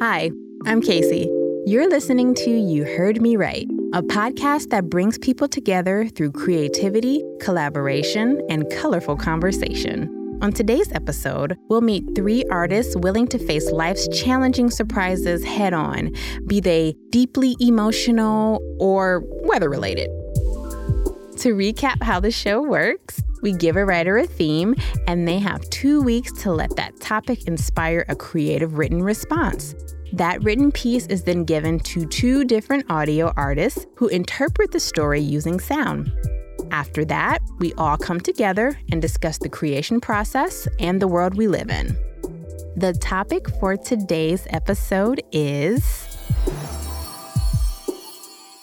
Hi, I'm Casey. You're listening to You Heard Me Right, a podcast that brings people together through creativity, collaboration, and colorful conversation. On today's episode, we'll meet three artists willing to face life's challenging surprises head on, be they deeply emotional or weather related. To recap how the show works, we give a writer a theme, and they have two weeks to let that topic inspire a creative written response. That written piece is then given to two different audio artists who interpret the story using sound. After that, we all come together and discuss the creation process and the world we live in. The topic for today's episode is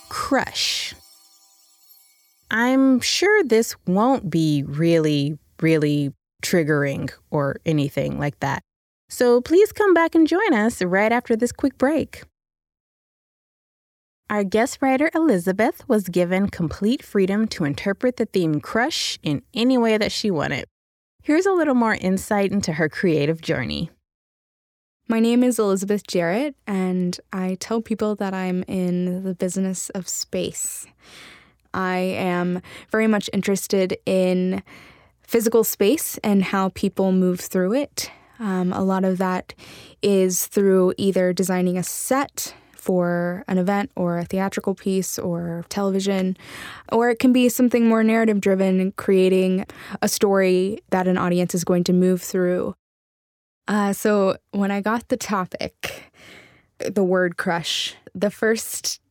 crush. I'm sure this won't be really, really triggering or anything like that. So please come back and join us right after this quick break. Our guest writer Elizabeth was given complete freedom to interpret the theme crush in any way that she wanted. Here's a little more insight into her creative journey. My name is Elizabeth Jarrett, and I tell people that I'm in the business of space. I am very much interested in physical space and how people move through it. Um, a lot of that is through either designing a set for an event or a theatrical piece or television, or it can be something more narrative driven, creating a story that an audience is going to move through. Uh, so when I got the topic, the word crush, the first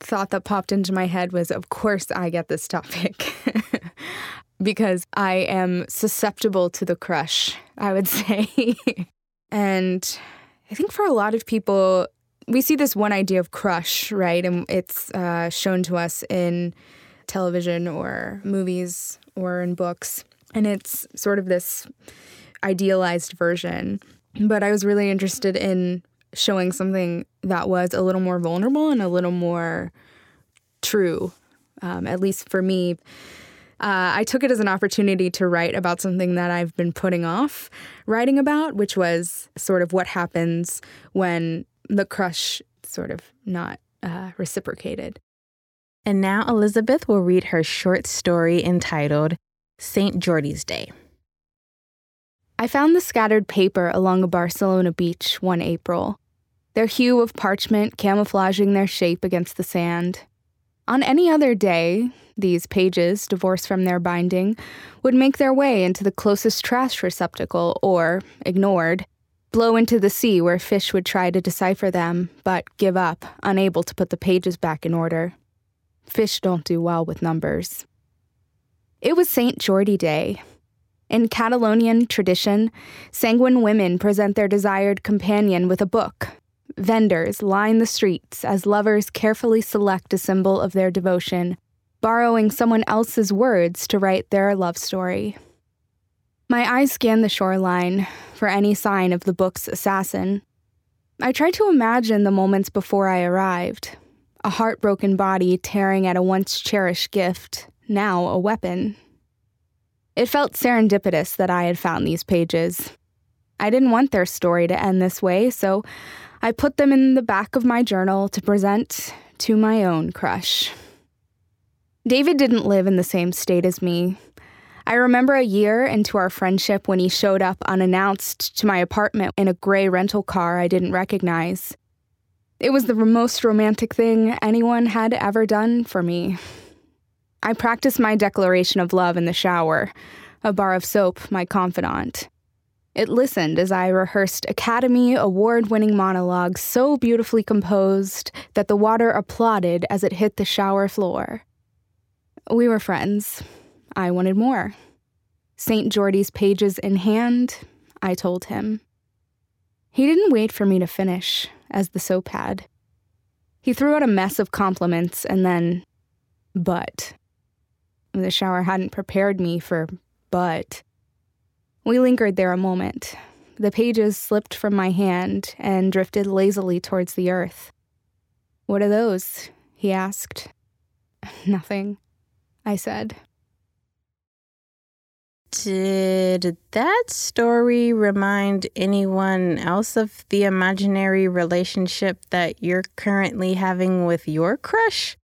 thought that popped into my head was, of course, I get this topic. because I am susceptible to the crush, I would say. and I think for a lot of people, we see this one idea of crush, right? And it's uh, shown to us in television or movies or in books. And it's sort of this idealized version. But I was really interested in showing something that was a little more vulnerable and a little more true, um, at least for me. Uh, I took it as an opportunity to write about something that I've been putting off writing about, which was sort of what happens when the crush sort of not uh, reciprocated. And now Elizabeth will read her short story entitled St. Jordi's Day. I found the scattered paper along a Barcelona beach one April, their hue of parchment camouflaging their shape against the sand. On any other day, these pages, divorced from their binding, would make their way into the closest trash receptacle or, ignored, blow into the sea where fish would try to decipher them, but give up, unable to put the pages back in order. Fish don't do well with numbers. It was St. Jordi Day. In Catalonian tradition, sanguine women present their desired companion with a book. Vendors line the streets as lovers carefully select a symbol of their devotion, borrowing someone else's words to write their love story. My eyes scan the shoreline for any sign of the book's assassin. I try to imagine the moments before I arrived a heartbroken body tearing at a once cherished gift, now a weapon. It felt serendipitous that I had found these pages. I didn't want their story to end this way, so I put them in the back of my journal to present to my own crush. David didn't live in the same state as me, I remember a year into our friendship when he showed up unannounced to my apartment in a gray rental car I didn't recognize. It was the most romantic thing anyone had ever done for me. I practiced my declaration of love in the shower, a bar of soap, my confidant. It listened as I rehearsed Academy Award winning monologues so beautifully composed that the water applauded as it hit the shower floor. We were friends, I wanted more. St. Jordi's pages in hand, I told him. He didn't wait for me to finish, as the soap had. He threw out a mess of compliments and then, but. The shower hadn't prepared me for but. We lingered there a moment. The pages slipped from my hand and drifted lazily towards the earth. What are those? he asked. Nothing, I said. Did that story remind anyone else of the imaginary relationship that you're currently having with your crush?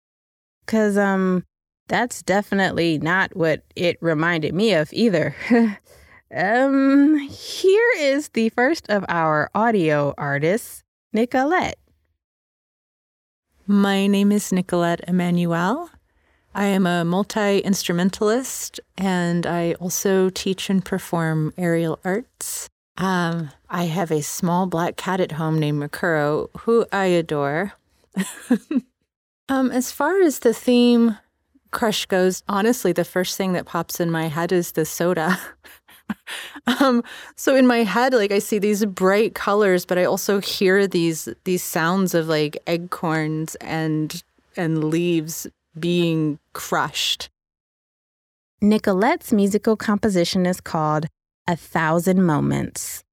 Cuz um that's definitely not what it reminded me of either. um here is the first of our audio artists, Nicolette. My name is Nicolette Emanuelle. I am a multi instrumentalist and I also teach and perform aerial arts. Um, I have a small black cat at home named Makuro, who I adore. um, as far as the theme crush goes, honestly, the first thing that pops in my head is the soda. um, so in my head, like I see these bright colors, but I also hear these these sounds of like acorns and and leaves being crushed. Nicolette's musical composition is called A Thousand Moments.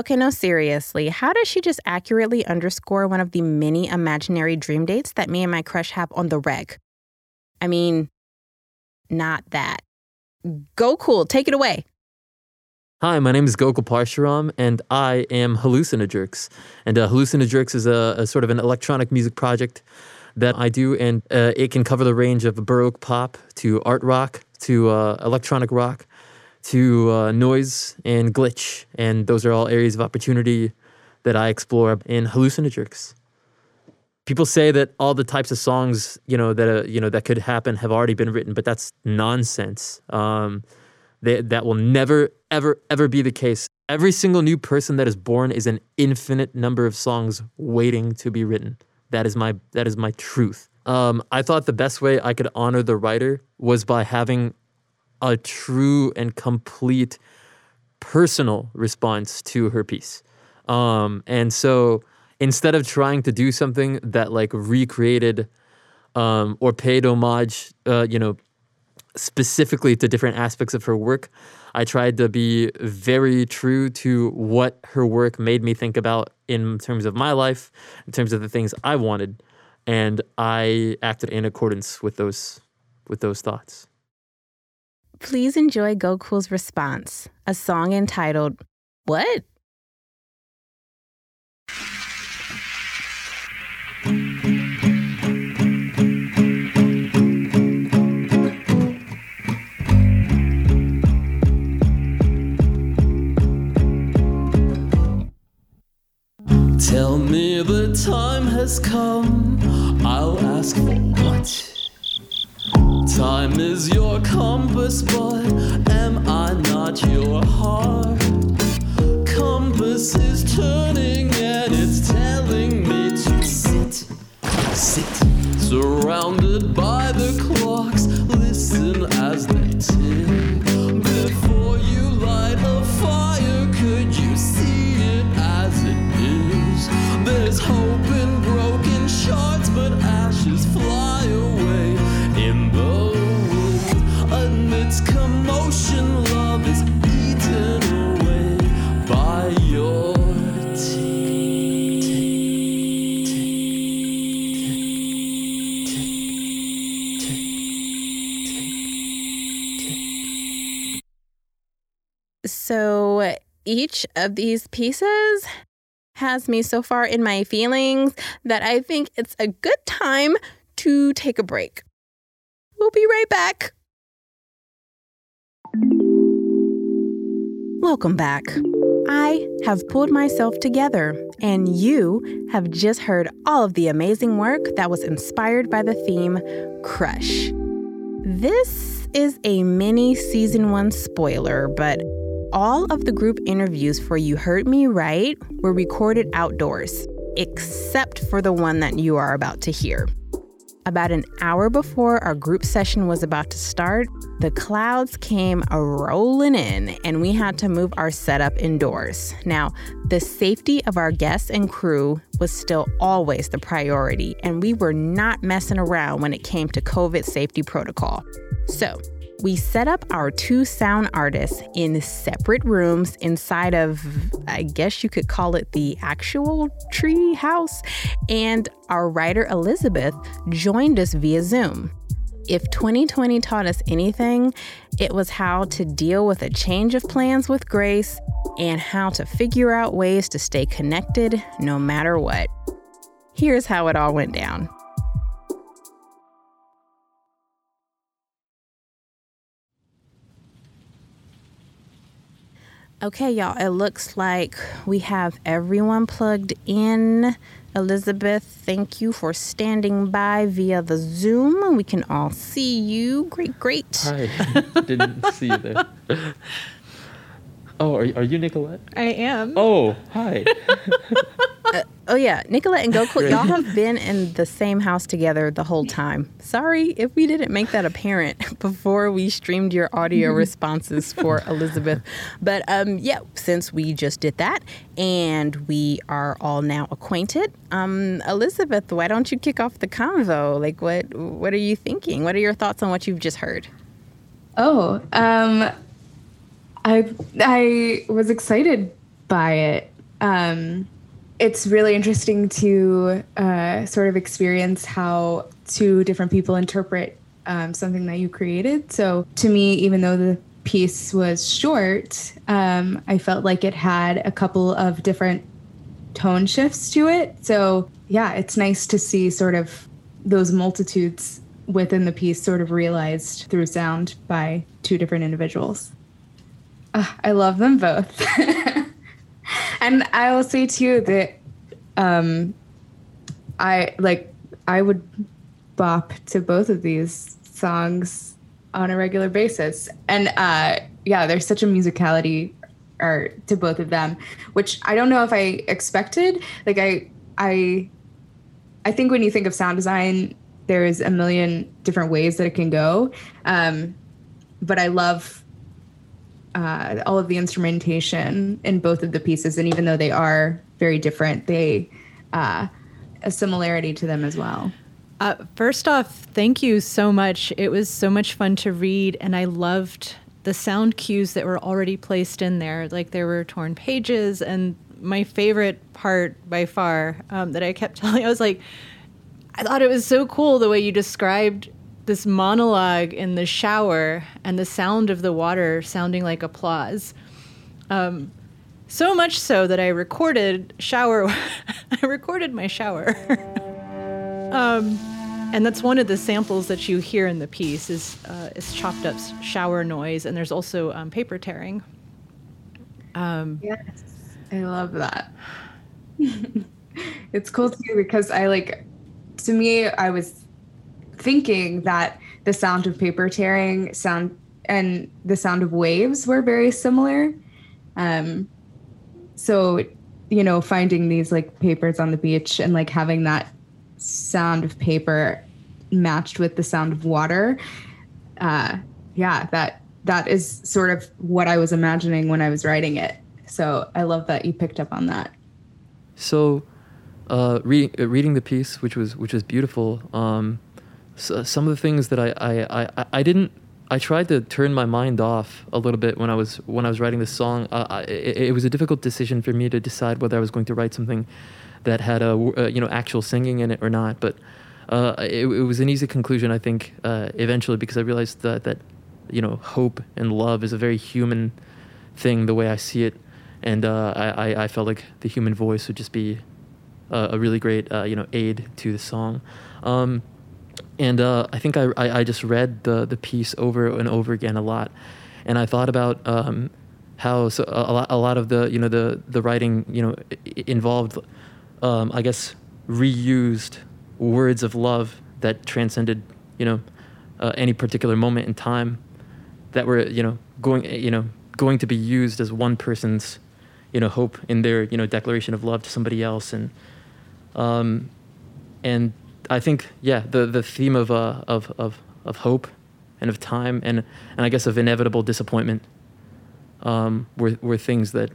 Okay, no, seriously. How does she just accurately underscore one of the many imaginary dream dates that me and my crush have on the reg? I mean, not that. Gokul, take it away. Hi, my name is Gokul Parasuram, and I am Hallucinojerks. And uh, Hallucinojerks is a, a, sort of an electronic music project that I do, and uh, it can cover the range of Baroque pop to art rock to uh, electronic rock to uh, noise and glitch. And those are all areas of opportunity that I explore in Hallucinojerks. People say that all the types of songs, you know, that uh, you know that could happen have already been written, but that's nonsense. Um, they, that will never, ever, ever be the case. Every single new person that is born is an infinite number of songs waiting to be written. That is my that is my truth. Um, I thought the best way I could honor the writer was by having a true and complete personal response to her piece. Um, and so instead of trying to do something that like recreated um, or paid homage, uh, you know, specifically to different aspects of her work, I tried to be very true to what her work made me think about in terms of my life, in terms of the things I wanted, and I acted in accordance with those with those thoughts. Please enjoy Gokul's response, a song entitled, What? Tell me the time has come. I'll ask for what? Time is your compass, but am I not your heart? Compass is turning and it's telling me to sit, sit. Surrounded by the clocks, listen as they tick. Each of these pieces has me so far in my feelings that I think it's a good time to take a break. We'll be right back. Welcome back. I have pulled myself together, and you have just heard all of the amazing work that was inspired by the theme Crush. This is a mini season one spoiler, but all of the group interviews for You Heard Me Right were recorded outdoors, except for the one that you are about to hear. About an hour before our group session was about to start, the clouds came a rolling in and we had to move our setup indoors. Now, the safety of our guests and crew was still always the priority, and we were not messing around when it came to COVID safety protocol. So, we set up our two sound artists in separate rooms inside of, I guess you could call it the actual tree house, and our writer Elizabeth joined us via Zoom. If 2020 taught us anything, it was how to deal with a change of plans with grace and how to figure out ways to stay connected no matter what. Here's how it all went down. Okay, y'all, it looks like we have everyone plugged in. Elizabeth, thank you for standing by via the Zoom. We can all see you. Great, great. Hi. Didn't see you there. Oh, are, are you Nicolette? I am. Oh, hi. Oh, yeah, Nicolette and Gokul, Great. y'all have been in the same house together the whole time. Sorry if we didn't make that apparent before we streamed your audio responses for Elizabeth. But um, yeah, since we just did that and we are all now acquainted, um, Elizabeth, why don't you kick off the convo? Like, what what are you thinking? What are your thoughts on what you've just heard? Oh, um, I I was excited by it. Um, it's really interesting to uh, sort of experience how two different people interpret um, something that you created. So to me, even though the piece was short, um, I felt like it had a couple of different tone shifts to it. So yeah, it's nice to see sort of those multitudes within the piece sort of realized through sound by two different individuals. Uh, I love them both. and I will say too that um, I like I would bop to both of these songs on a regular basis. And uh, yeah, there's such a musicality art to both of them, which I don't know if I expected. Like I I I think when you think of sound design, there's a million different ways that it can go. Um, but I love uh, all of the instrumentation in both of the pieces, and even though they are very different, they uh, a similarity to them as well. Uh, first off, thank you so much. It was so much fun to read, and I loved the sound cues that were already placed in there. Like there were torn pages, and my favorite part by far um, that I kept telling, I was like, I thought it was so cool the way you described this monologue in the shower and the sound of the water sounding like applause. Um, so much so that I recorded shower. I recorded my shower. um, and that's one of the samples that you hear in the piece is uh, is chopped up shower noise, and there's also um, paper tearing. Um, Yes, I love that. it's cool too because I like, to me, I was thinking that the sound of paper tearing sound and the sound of waves were very similar. Um, so, you know, finding these like papers on the beach and like having that sound of paper matched with the sound of water, uh, yeah, that that is sort of what I was imagining when I was writing it. So I love that you picked up on that. So, uh, uh, reading the piece, which was which was beautiful. Um, so, some of the things that I, I, I, I didn't. I tried to turn my mind off a little bit when I was when I was writing this song. Uh, I, it, it was a difficult decision for me to decide whether I was going to write something that had a uh, you know actual singing in it or not. But uh, it, it was an easy conclusion, I think, uh, eventually because I realized that that you know hope and love is a very human thing the way I see it, and uh, I, I felt like the human voice would just be a, a really great you know aid to the song. Um, and uh, I think I, I, I, just read the, the piece over and over again a lot, and I thought about um, how so a, lot, a lot of the you know the the writing you know involved um, I guess reused words of love that transcended you know uh, any particular moment in time that were you know going you know going to be used as one person's you know hope in their you know declaration of love to somebody else. And um and I think yeah the the theme of uh of of of hope and of time and and I guess of inevitable disappointment um were were things that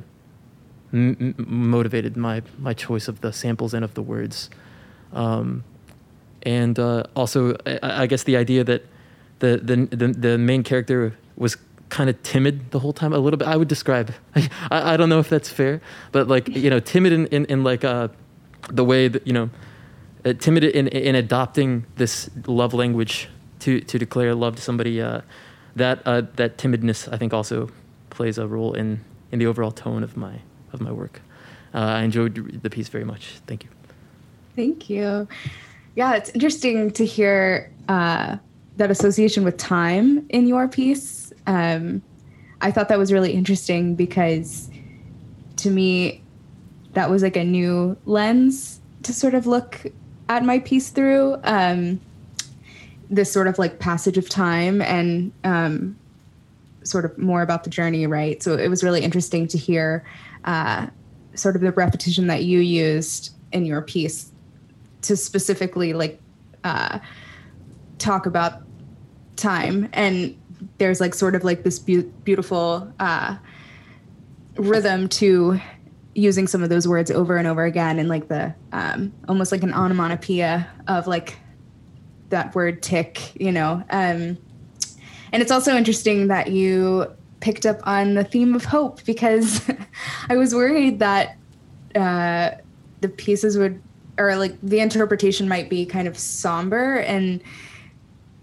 m- motivated my my choice of the samples and of the words. Um and uh, also I, I guess the idea that the, the the the main character was kind of timid the whole time a little bit. I would describe i, I don't know if that's fair but like you know timid in, in, in like uh, the way that you know uh, timid in, in adopting this love language to, to declare love to somebody uh, that uh, that timidness i think also plays a role in in the overall tone of my of my work. Uh, i enjoyed the piece very much. Thank you. Thank you. Yeah it's interesting to hear uh, that association with time in your piece. Um, I thought that was really interesting because to me, that was like a new lens to sort of look at my piece through. Um, this sort of like passage of time and um, sort of more about the journey, right? So it was really interesting to hear uh, sort of the repetition that you used in your piece to specifically like uh, talk about time and there's like sort of like this be- beautiful uh, rhythm to using some of those words over and over again and like the um, almost like an onomatopoeia of like that word tick you know? Um, and it's also interesting that you picked up on the theme of hope because i was worried that uh, the pieces would or like the interpretation might be kind of somber and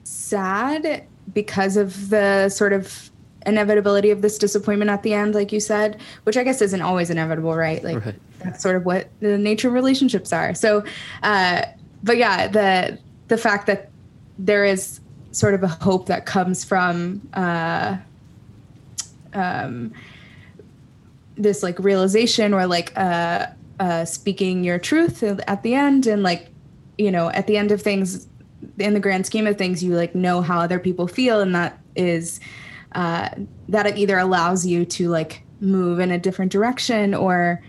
sad because of the sort of inevitability of this disappointment at the end, like you said, which I guess isn't always inevitable, right? Like right. that's sort of what the nature of relationships are. So, uh, but yeah, the the fact that there is sort of a hope that comes from uh, um, this like realization or like uh, uh, speaking your truth at the end, and like you know, at the end of things, in the grand scheme of things, you like know how other people feel, and that is uh, that it either allows you to like move in a different direction or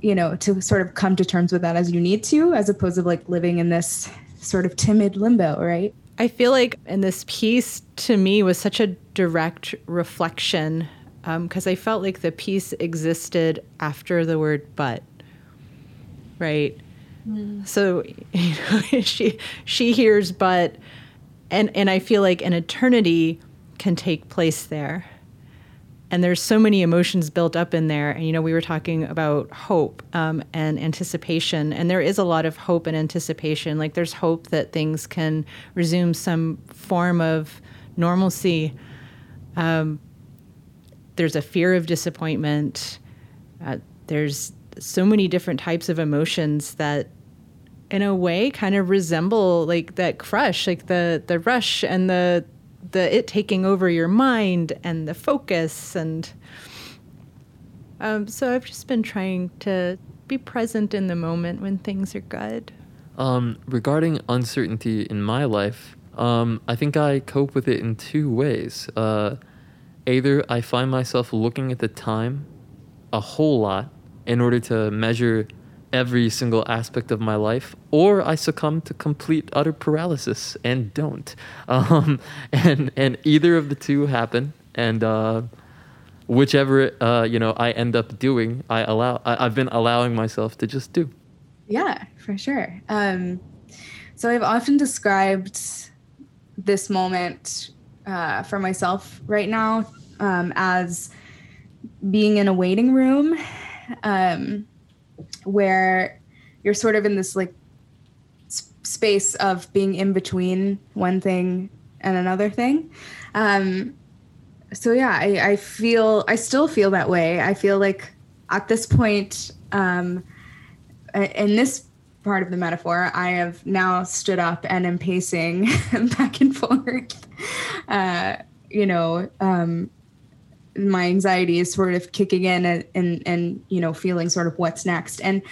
you know to sort of come to terms with that as you need to as opposed to like living in this sort of timid limbo right i feel like in this piece to me was such a direct reflection because um, i felt like the piece existed after the word but right Mm. So you know, she she hears but and and I feel like an eternity can take place there. And there's so many emotions built up in there. And you know, we were talking about hope um, and anticipation, and there is a lot of hope and anticipation. Like there's hope that things can resume some form of normalcy. Um, there's a fear of disappointment. Uh, there's so many different types of emotions that in a way kind of resemble like that crush like the the rush and the the it taking over your mind and the focus and um, so i've just been trying to be present in the moment when things are good. Um, regarding uncertainty in my life um, i think i cope with it in two ways. Uh, either i find myself looking at the time a whole lot in order to measure every single aspect of my life, or I succumb to complete utter paralysis and don't. Um, and and either of the two happen, and uh, whichever uh, you know I end up doing, I allow. I, have been allowing myself to just do. Yeah, for sure. Um, so I've often described this moment uh, for myself right now um, as being in a waiting room. Um, where you're sort of in this like space of being in between one thing and another thing. Um, so yeah, I, I feel I still feel that way. I feel like at this point, um, in this part of the metaphor, I have now stood up and am pacing back and forth. Uh, you know, um, my anxiety is sort of kicking in and, and, and, you know, feeling sort of what's next. And,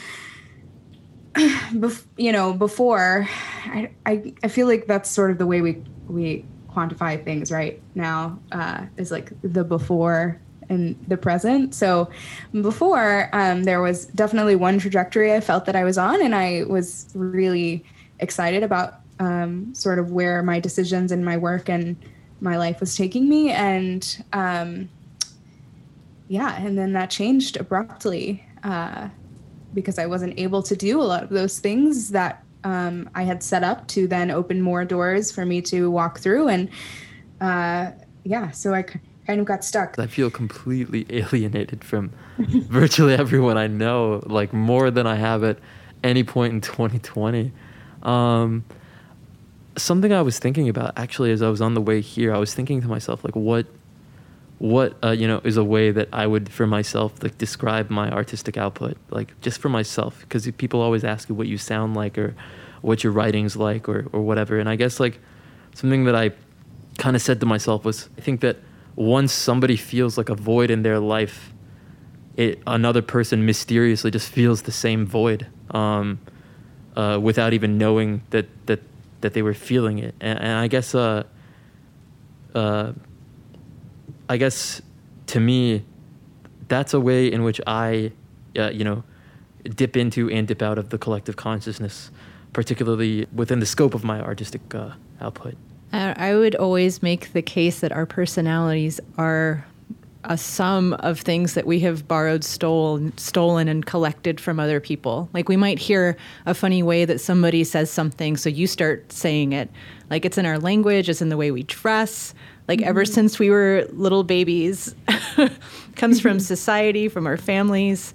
bef- you know, before, I, I, I feel like that's sort of the way we, we quantify things right now uh, is like the before and the present. So before, um, there was definitely one trajectory I felt that I was on, and I was really excited about um, sort of where my decisions and my work and my life was taking me. And um, yeah, and then that changed abruptly uh, because I wasn't able to do a lot of those things that um, I had set up to then open more doors for me to walk through. And uh, yeah, so I kind of got stuck. I feel completely alienated from virtually everyone I know, like more than I have at any point in 2020. Um, something I was thinking about actually as I was on the way here, I was thinking to myself, like, what, what, uh, you know, is a way that I would for myself like describe my artistic output, like just for myself, because people always ask you what you sound like or what your writing's like or or whatever, and I guess like something that I kind of said to myself was, I think that once somebody feels like a void in their life, it another person mysteriously just feels the same void um, uh, without even knowing that that that they were feeling it. And, and I guess uh, uh, I guess to me, that's a way in which I, uh, you know, dip into and dip out of the collective consciousness, particularly within the scope of my artistic uh, output. I would always make the case that our personalities are a sum of things that we have borrowed, stolen, stolen, and collected from other people. Like we might hear a funny way that somebody says something, so you start saying it. Like it's in our language, it's in the way we dress. Like mm-hmm. ever since we were little babies, comes from society, from our families.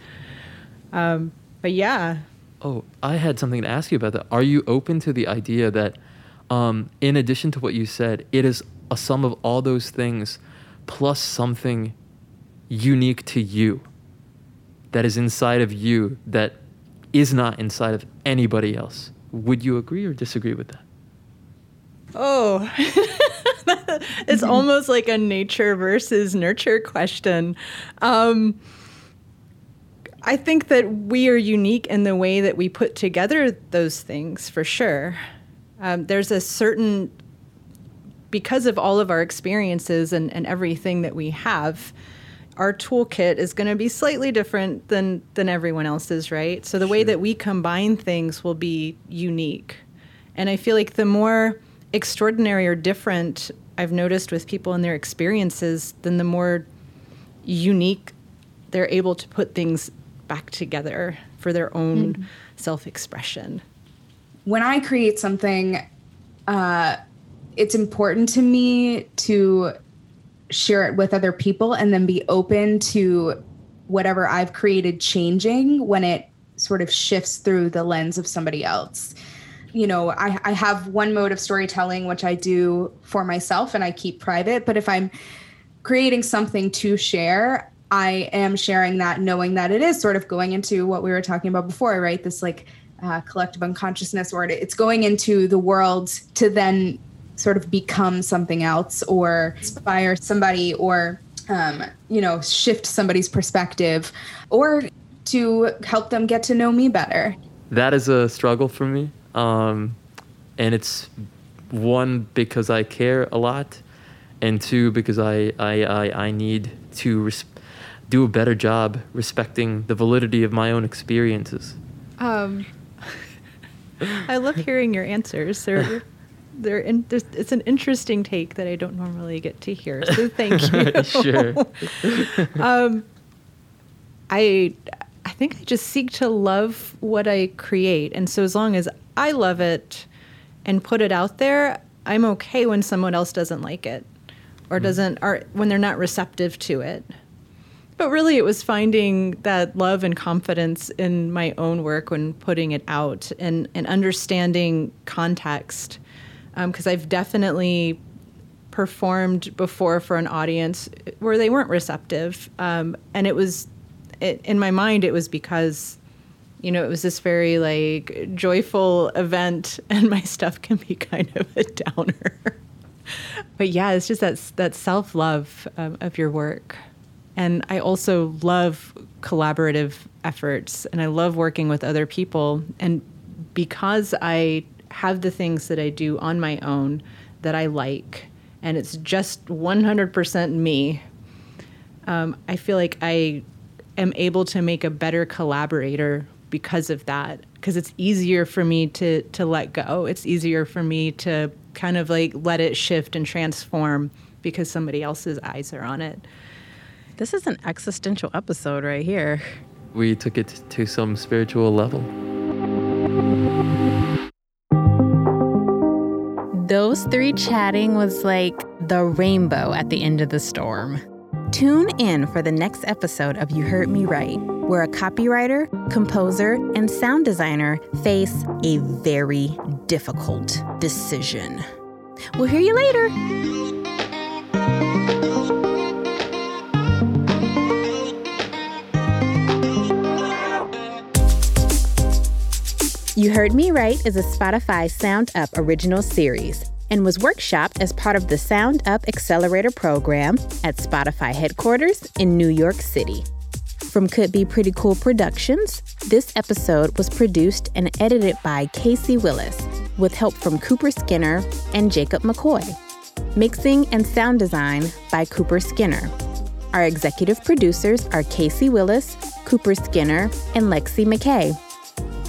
Um, but yeah. Oh, I had something to ask you about that. Are you open to the idea that? um, in addition to what you said, it is a sum of all those things plus something unique to you that is inside of you that is not inside of anybody else. Would you agree or disagree with that? Oh, it's almost like a nature versus nurture question. Um, I think that we are unique in the way that we put together those things for sure. Um, there's a certain, because of all of our experiences and, and everything that we have, our toolkit is going to be slightly different than than everyone else's, right? So the sure. way that we combine things will be unique. And I feel like the more extraordinary or different I've noticed with people and their experiences, then the more unique they're able to put things back together for their own mm-hmm. self-expression when I create something, uh, it's important to me to share it with other people and then be open to whatever I've created changing when it sort of shifts through the lens of somebody else. You know, I, I have one mode of storytelling which I do for myself and I keep private, but if I'm creating something to share, I am sharing that knowing that it is sort of going into what we were talking about before, right? This like uh, collective unconsciousness or it's going into the world to then sort of become something else or inspire somebody or um, you know shift somebody's perspective or to help them get to know me better. That is a struggle for me um, and it's one because i care a lot and two because i i i, I need to res- do a better job respecting the validity of my own experiences um, I love hearing your answers. They're they're in, it's an interesting take that I don't normally get to hear. So thank you. sure. um, I I think I just seek to love what I create, and so as long as I love it and put it out there, I'm okay when someone else doesn't like it or mm. doesn't or when they're not receptive to it. But really, it was finding that love and confidence in my own work when putting it out and, and understanding context. Because um, I've definitely performed before for an audience where they weren't receptive. Um, and it was it, in my mind, it was because, you know, it was this very like joyful event, and my stuff can be kind of a downer. but yeah, it's just that that self love um, of your work, and I also love collaborative efforts, and I love working with other people, and because I have the things that I do on my own that I like, and it's just 100% me. Um, I feel like I am able to make a better collaborator because of that because it's easier for me to to let go. It's easier for me to kind of like let it shift and transform because somebody else's eyes are on it. This is an existential episode right here. We took it to some spiritual level. those three chatting was like the rainbow at the end of the storm Tune in for the next episode of You Heard Me Right, where a copywriter, composer, and sound designer face a very difficult decision. We'll hear you later. You Heard Me Right is a Spotify Sound Up original series and was workshopped as part of the Sound Up Accelerator program at Spotify headquarters in New York City. From Could Be Pretty Cool Productions, this episode was produced and edited by Casey Willis with help from Cooper Skinner and Jacob McCoy. Mixing and sound design by Cooper Skinner. Our executive producers are Casey Willis, Cooper Skinner, and Lexi McKay.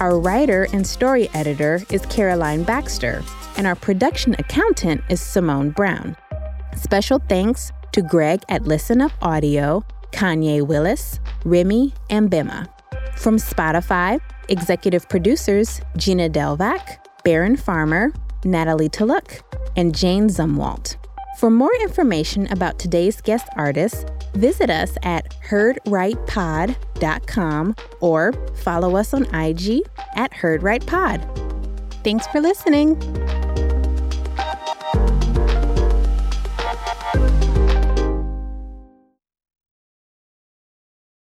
Our writer and story editor is Caroline Baxter, and our production accountant is Simone Brown. Special thanks to Greg at Listen Up Audio, Kanye Willis, Remy, and Bima. From Spotify, executive producers Gina Delvac, Baron Farmer, Natalie Tuluk, and Jane Zumwalt. For more information about today's guest artists, visit us at heardrightpod.com or follow us on IG at heardrightpod. Thanks for listening.